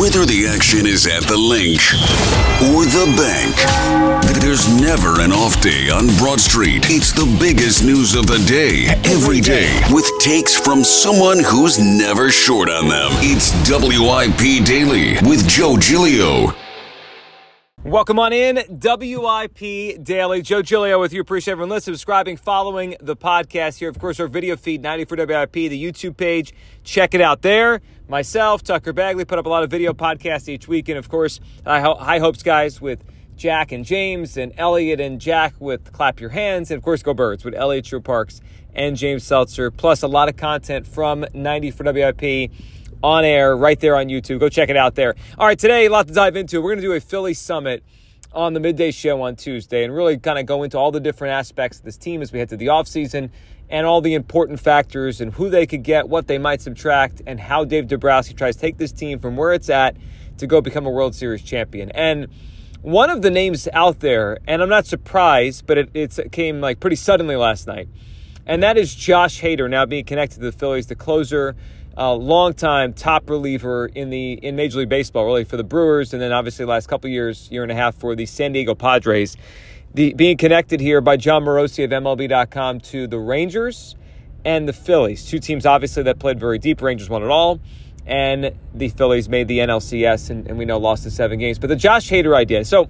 Whether the action is at the link or the bank, there's never an off day on Broad Street. It's the biggest news of the day, every day, with takes from someone who's never short on them. It's WIP Daily with Joe Giglio. Welcome on in, WIP Daily. Joe Giglio with you. Appreciate everyone listening, subscribing, following the podcast here. Of course, our video feed, 94 WIP, the YouTube page. Check it out there. Myself, Tucker Bagley, put up a lot of video podcasts each week. And of course, high hopes, guys, with Jack and James, and Elliot and Jack with Clap Your Hands. And of course, Go Birds with Elliot Shorr-Parks and James Seltzer. Plus, a lot of content from 94 WIP on air right there on YouTube. Go check it out there. All right, today, a lot to dive into. We're going to do a Philly Summit on the midday show on Tuesday and really kind of go into all the different aspects of this team as we head to the offseason and all the important factors and who they could get, what they might subtract, and how Dave Dombrowski tries to take this team from where it's at to go become a World Series champion. And one of the names out there, and I'm not surprised, but it, it came like pretty suddenly last night, and that is Josh Hader now being connected to the Phillies, the closer uh, longtime top reliever in the in Major League Baseball, really for the Brewers, and then obviously the last couple years, year and a half for the San Diego Padres. The, being connected here by Jon Morosi of MLB.com to the Rangers and the Phillies, two teams obviously that played very deep. Rangers won it all, and the Phillies made the NLCS, and, and we know lost the seven games. But the Josh Hader idea. So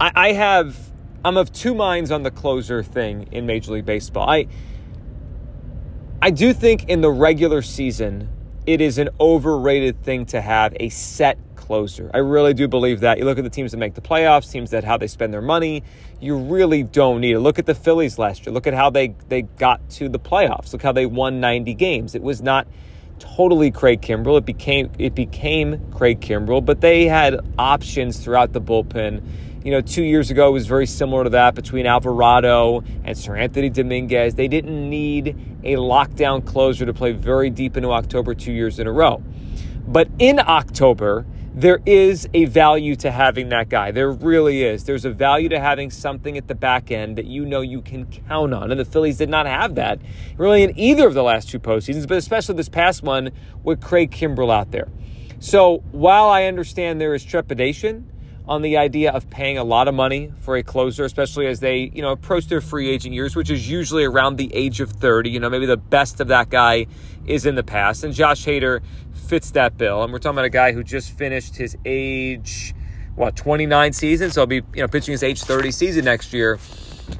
I, I have I'm of two minds on the closer thing in Major League Baseball. I I do think in the regular season, it is an overrated thing to have a set closer. I really do believe that. You look at the teams that make the playoffs, teams that how they spend their money, you really don't need it. Look at the Phillies last year. Look at how they, they got to the playoffs. Look how they won 90 games. It was not totally Craig Kimbrel. It became it became Craig Kimbrel, but they had options throughout the bullpen you know, two years ago was very similar to that between Alvarado and Seranthony Dominguez. They didn't need a lockdown closer to play very deep into October two years in a row. But in October, there is a value to having that guy. There really is. There's a value to having something at the back end that you know you can count on. And the Phillies did not have that really in either of the last two postseasons, but especially this past one with Craig Kimbrel out there. So while I understand there is trepidation, on the idea of paying a lot of money for a closer, especially as they, you know, approach their free agent years, which is usually around the age of 30. You know, maybe the best of that guy is in the past. And Josh Hader fits that bill. And we're talking about a guy who just finished his age, what, 29 season. So he'll be, you know, pitching his age 30 season next year.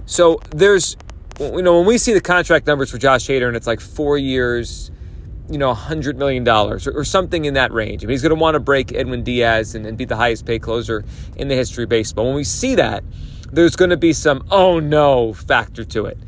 So there's, you know, when we see the contract numbers for Josh Hader and it's like four years, you know, $100 million or, or something in that range. I mean, he's going to want to break Edwin Diaz and, and be the highest paid closer in the history of baseball. When we see that, there's going to be some oh no factor to it.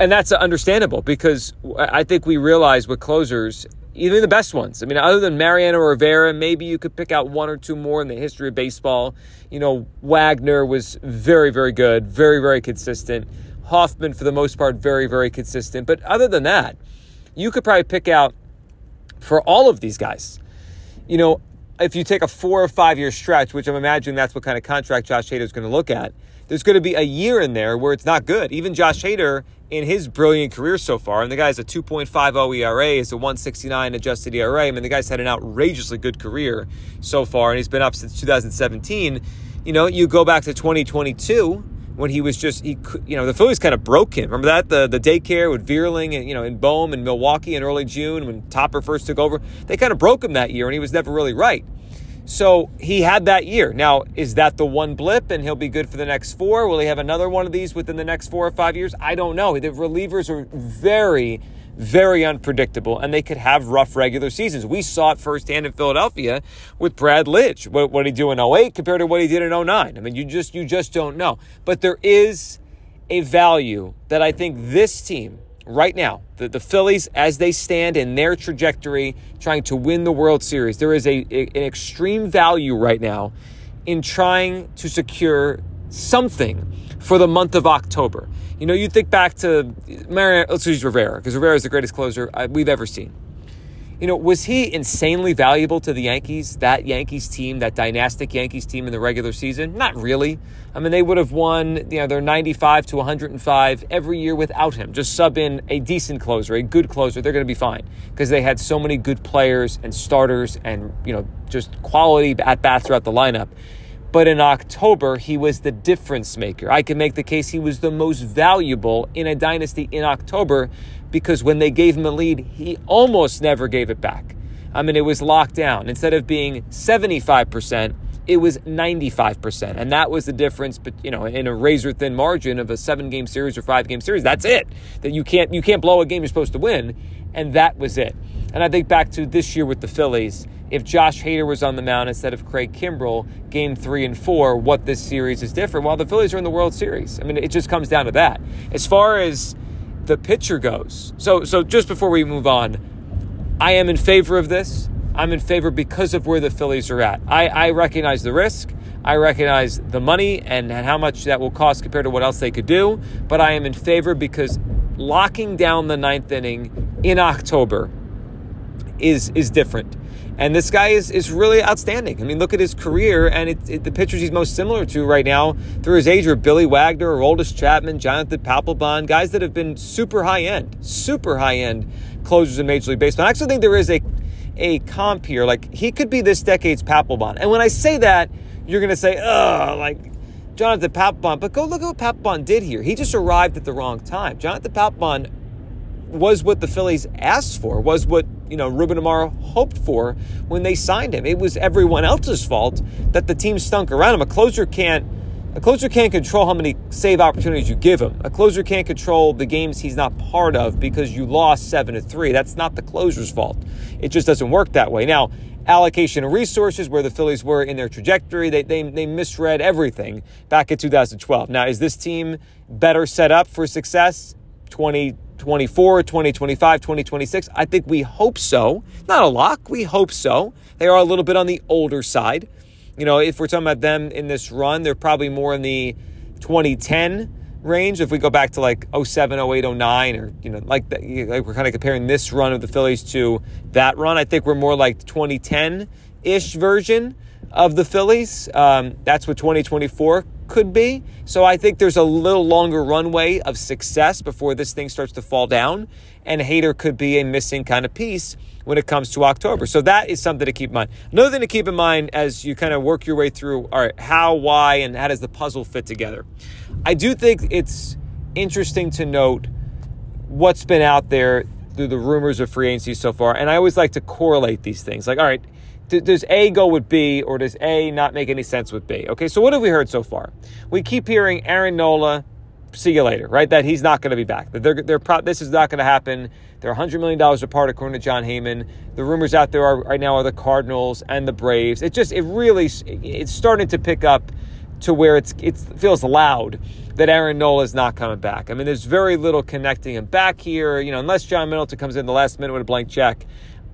And that's understandable because I think we realize with closers, even the best ones. I mean, other than Mariano Rivera, maybe you could pick out one or two more in the history of baseball. You know, Wagner was very, very good, very, very consistent. Hoffman, for the most part, very, very consistent. But other than that, you could probably pick out for all of these guys. You know, if you take a four or five year stretch, which I'm imagining that's what kind of contract Josh Hader is going to look at, there's going to be a year in there where it's not good. Even Josh Hader, in his brilliant career so far, and the guy's a 2.50 ERA, is a 169 adjusted ERA. I mean, the guy's had an outrageously good career so far, and he's been up since 2017. You know, you go back to 2022 when he was just he you know the Phillies kind of broke him. Remember that the the daycare with Vierling and you know in Bohm and Milwaukee in early June when Topper first took over. They kind of broke him that year, and he was never really right. So he had that year. Now, is that the one blip and he'll be good for the next four? Will he have another one of these within the next four or five years? I don't know. The relievers are very very unpredictable, and they could have rough regular seasons. We saw it firsthand in Philadelphia with Brad Lidge. What, what did he do in 08 compared to what he did in 09? I mean, you just you just don't know. But there is a value that I think this team right now, the, the Phillies, as they stand in their trajectory, trying to win the World Series, there is a, a an extreme value right now in trying to secure something for the month of October. You know, you think back to Mariano, let's use Rivera, because Rivera is the greatest closer uh, we've ever seen. You know, was he insanely valuable to the Yankees, that Yankees team, that dynastic Yankees team in the regular season? Not really. I mean, they would have won, you know, their 95 to 105 every year without him. Just sub in a decent closer, a good closer, they're going to be fine because they had so many good players and starters and, you know, just quality at bats throughout the lineup. But in October, he was the difference maker. I can make the case he was the most valuable in a dynasty in October because when they gave him a lead, he almost never gave it back. I mean, it was locked down. Instead of being 75%, it was 95%. And that was the difference, but you know, in a razor thin margin of a seven game series or five game series. That's it. That you can't you can't blow a game you're supposed to win. And that was it. And I think back to this year with the Phillies, if Josh Hader was on the mound instead of Craig Kimbrel, game three and four, what this series is different. While the Phillies are in the World Series. I mean, it just comes down to that. As far as the pitcher goes. So so just before we move on, I am in favor of this. I'm in favor because of where the Phillies are at. I, I recognize the risk. I recognize the money and how much that will cost compared to what else they could do. But I am in favor because locking down the ninth inning in October is is different. And this guy is, is really outstanding. I mean, look at his career and it, it, the pitchers he's most similar to right now through his age are Billy Wagner, Aroldis Chapman, Jonathan Papelbon, guys that have been super high end, super high end closers in Major League Baseball. I actually think there is a a comp here. Like he could be this decade's Papelbon. And when I say that, you're going to say, "Oh, like Jonathan Papelbon." But go look at what Papelbon did here. He just arrived at the wrong time. Jonathan Papelbon was what the Phillies asked for, was what, you know, Ruben Amaro hoped for when they signed him. It was everyone else's fault that the team stunk around him. A closer can't a closer can't control how many save opportunities you give him. A closer can't control the games he's not part of because you lost 7 to 3. That's not the closer's fault. It just doesn't work that way. Now, allocation of resources, where the Phillies were in their trajectory. They, they, they misread everything back in 2012. Now, is this team better set up for success 20, 2024, 2025, 2026? I think we hope so. Not a lock, we hope so. They are a little bit on the older side. You know, if we're talking about them in this run, they're probably more in the 2010 range. If we go back to like 07, 08, 09, or, you know, like, like we're kind of comparing this run of the Phillies to that run, I think we're more like 2010 ish version of the Phillies. Um, that's what 2024 could be. So I think there's a little longer runway of success before this thing starts to fall down. And Hader could be a missing kind of piece when it comes to October. So that is something to keep in mind. Another thing to keep in mind as you kind of work your way through all right, how, why, and how does the puzzle fit together. I do think it's interesting to note what's been out there through the rumors of free agency so far. And I always like to correlate these things. Like, all right, does A go with B or does A not make any sense with B? Okay, so what have we heard so far? We keep hearing Aaron Nola, see you later, right? That he's not going to be back. That they're, they're pro- this is not going to happen. They're $100 million apart, according to Jon Heyman. The rumors out there are, right now are the Cardinals and the Braves. It just, it really, it's starting to pick up to where it's, it feels loud that Aaron Nola is not coming back. I mean, there's very little connecting him back here, you know, unless John Middleton comes in the last minute with a blank check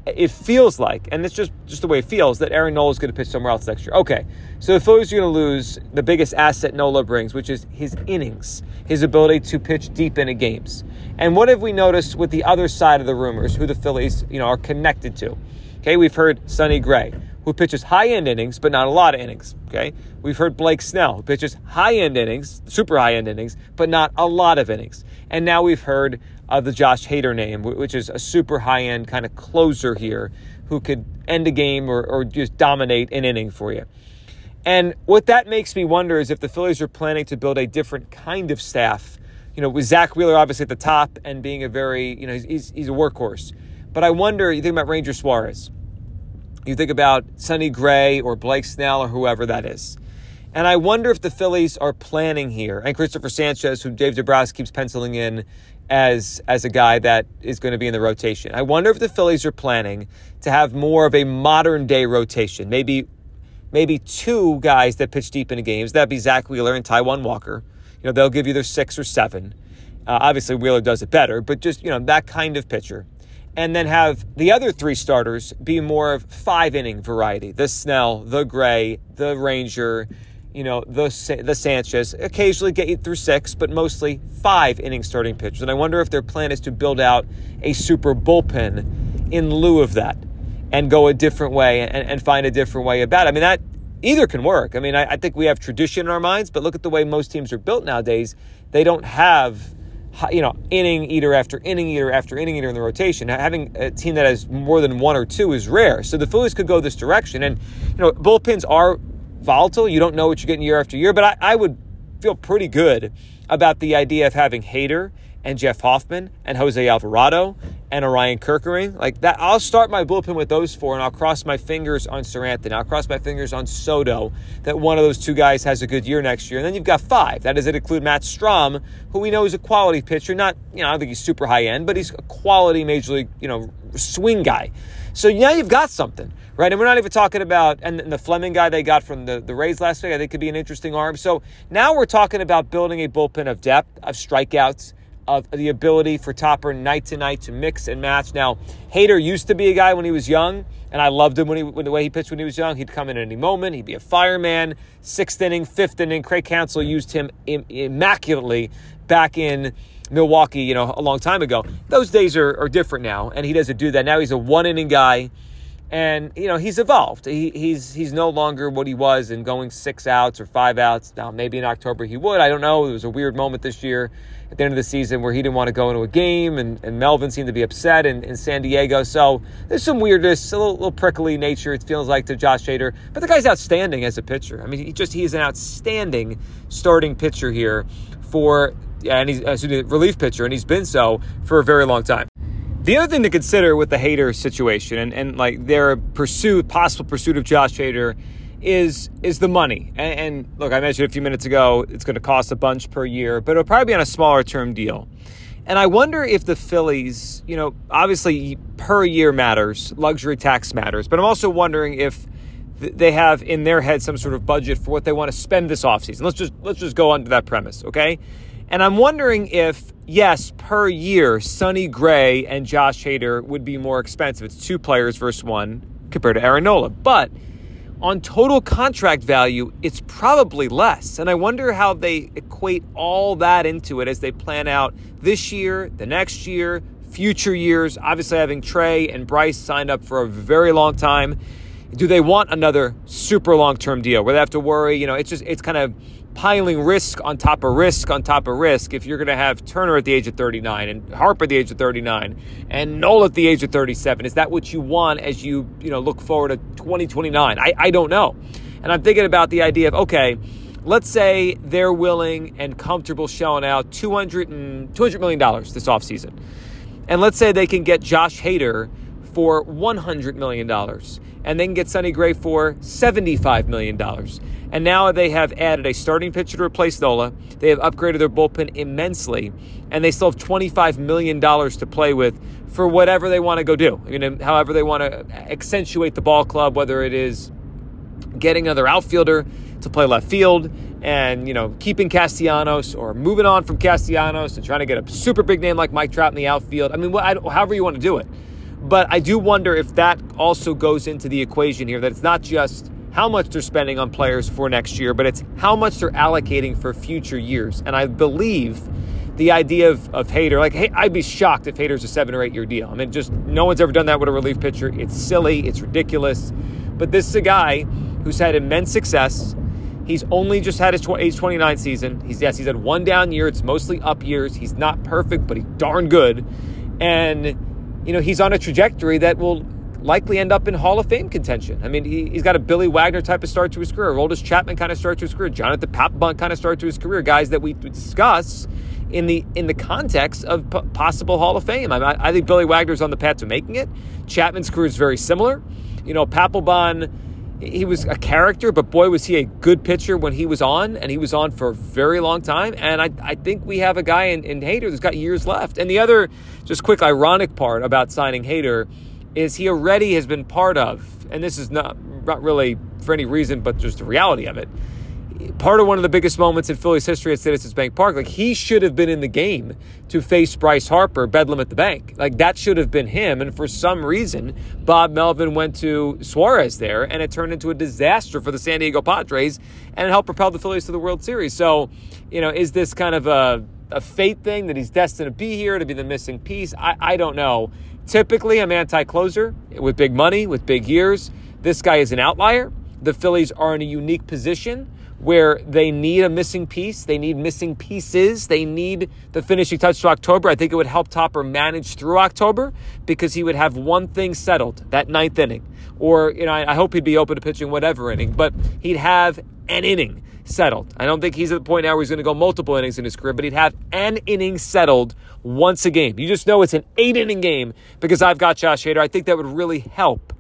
it feels like, and it's just, just the way it feels, that Aaron Nola is going to pitch somewhere else next year. Okay, so the Phillies are going to lose the biggest asset Nola brings, which is his innings, his ability to pitch deep into games. And what have we noticed with the other side of the rumors, who the Phillies, you know, are connected to? Okay, we've heard Sonny Gray, who pitches high-end innings, but not a lot of innings. Okay, we've heard Blake Snell, who pitches high-end innings, super high-end innings, but not a lot of innings. And now we've heard of the Josh Hader name, which is a super high end kind of closer here who could end a game or, or just dominate an inning for you. And what that makes me wonder is if the Phillies are planning to build a different kind of staff, you know, with Zack Wheeler obviously at the top and being a very, you know, he's, he's a workhorse. But I wonder, you think about Ranger Suarez, you think about Sonny Gray or Blake Snell or whoever that is. And I wonder if the Phillies are planning here, and Christopher Sanchez, who Dave Dombrowski keeps penciling in as as a guy that is going to be in the rotation. I wonder if the Phillies are planning to have more of a modern day rotation. Maybe maybe two guys that pitch deep into games. That'd be Zack Wheeler and Taijuan Walker. You know, they'll give you their six or seven. Uh, obviously, Wheeler does it better, but just, you know, that kind of pitcher. And then have the other three starters be more of five inning variety the Snell, the Gray, the Ranger, you know, the, the Sanchez. Occasionally get you through six, but mostly five inning starting pitchers. And I wonder if their plan is to build out a super bullpen in lieu of that and go a different way and, and find a different way about it. I mean, that either can work. I mean, I, I, think we have tradition in our minds, but look at the way most teams are built nowadays. They don't have, you know, inning eater after inning eater after inning eater in the rotation. Now, having a team that has more than one or two is rare. So the Phillies could go this direction. And, you know, bullpens are volatile. You don't know what you're getting year after year, but I, I would feel pretty good about the idea of having Hader and Jeff Hoffman and Jose Alvarado and Orion Kirkering. Like that, I'll start my bullpen with those four, and I'll cross my fingers on Seranthony. I'll cross my fingers on Soto that one of those two guys has a good year next year. And then you've got five. That does it include Matt Strahm, who we know is a quality pitcher. Not, you know, I don't think he's super high end, but he's a quality major league, you know, swing guy. So now you've got something, right? And we're not even talking about and the Fleming guy they got from the, the Rays last week. I think could be an interesting arm. So now we're talking about building a bullpen of depth, of strikeouts, of the ability for Topper night to night to mix and match. Now, Hader used to be a guy when he was young, and I loved him when he when the way he pitched when he was young. He'd come in at any moment. He'd be a fireman. Sixth inning, fifth inning. Craig Counsell used him Im- immaculately back in Milwaukee, you know, a long time ago. Those days are, are different now, and he doesn't do that. Now he's a one inning guy and you know he's evolved. He, he's he's no longer what he was in going six outs or five outs. Now maybe in October he would. I don't know. It was a weird moment this year at the end of the season where he didn't want to go into a game, and, and Melvin seemed to be upset in, in San Diego. So there's some weirdness, a little, little prickly nature. It feels like to Josh Hader, but the guy's outstanding as a pitcher. I mean, he just he is an outstanding starting pitcher here for and he's a relief pitcher, and he's been so for a very long time. The other thing to consider with the Hader situation and, and like their pursuit, possible pursuit of Josh Hader, is is the money. And, and look, I mentioned a few minutes ago, it's going to cost a bunch per year, but it'll probably be on a smaller term deal. And I wonder if the Phillies, you know, obviously per year matters, luxury tax matters, but I'm also wondering if they have in their head some sort of budget for what they want to spend this offseason. Let's just let's just go under that premise, okay? And I'm wondering if, yes, per year, Sonny Gray and Josh Hader would be more expensive. It's two players versus one compared to Aaron Nola. But on total contract value, it's probably less. And I wonder how they equate all that into it as they plan out this year, the next year, future years. Obviously, having Trey and Bryce signed up for a very long time. Do they want another super long term deal where they have to worry? You know, it's just, it's kind of piling risk on top of risk on top of risk if you're going to have Turner at the age of 39 and Harper at the age of 39 and Nola at the age of 37? Is that what you want as you, you know, look forward to 2029? I, I don't know. And I'm thinking about the idea of, okay, let's say they're willing and comfortable shelling out 200 and $200 million this offseason. And let's say they can get Josh Hader for $100 million and they can get Sonny Gray for $75 million. And now they have added a starting pitcher to replace Nola. They have upgraded their bullpen immensely, and they still have $25 million to play with for whatever they want to go do. I mean, however they want to accentuate the ball club, whether it is getting another outfielder to play left field and, you know, keeping Castellanos or moving on from Castellanos and trying to get a super big name like Mike Trout in the outfield. I mean, however you want to do it. But I do wonder if that also goes into the equation here, that it's not just how much they're spending on players for next year, but it's how much they're allocating for future years. And I believe the idea of, of Hader, like, hey, I'd be shocked if Hader's a seven or eight year deal. I mean, just no one's ever done that with a relief pitcher. It's silly, it's ridiculous. But this is a guy who's had immense success. He's only just had his age 29 season. He's yes, he's had one down year. It's mostly up years. He's not perfect, but he's darn good. And you know, he's on a trajectory that will likely end up in Hall of Fame contention. I mean, he, has got a Billy Wagner type of start to his career, Aroldis Chapman kind of start to his career, Jonathan Papelbon kind of start to his career, guys that we discuss in the in the context of p- possible Hall of Fame. I, I think Billy Wagner's on the path to making it. Chapman's career is very similar. You know, Papelbon, he was a character, but boy, was he a good pitcher when he was on, and he was on for a very long time. And I, I think we have a guy in, in Hader that's got years left. And the other, just quick ironic part about signing Hader is he already has been part of, and this is not, not really for any reason, but just the reality of it. part of one of the biggest moments in Phillies history at Citizens Bank Park. Like he should have been in the game to face Bryce Harper, Bedlam at the bank. Like that should have been him. And for some reason, Bob Melvin went to Suarez there, and it turned into a disaster for the San Diego Padres, and it helped propel the Phillies to the World Series. So, you know, is this kind of a a fate thing that he's destined to be here to be the missing piece? I, I don't know. Typically, I'm anti closer with big money, with big years. This guy is an outlier. The Phillies are in a unique position where they need a missing piece. They need missing pieces. They need the finishing touch to October. I think it would help Topper manage through October because he would have one thing settled, that ninth inning. Or, you know, I, I hope he'd be open to pitching whatever inning, but he'd have an inning settled. I don't think he's at the point now where he's going to go multiple innings in his career, but he'd have an inning settled once a game. You just know it's an eight inning game because I've got Josh Hader. I think that would really help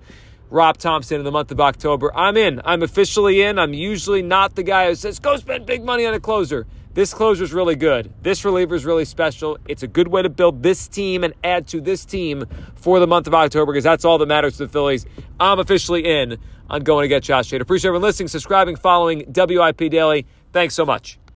Rob Thompson in the month of October. I'm in. I'm officially in. I'm usually not the guy who says, go spend big money on a closer. This closer is really good. This reliever is really special. It's a good way to build this team and add to this team for the month of October because that's all that matters to the Phillies. I'm officially in on going to get Josh Hader. Appreciate everyone listening, subscribing, following WIP Daily. Thanks so much.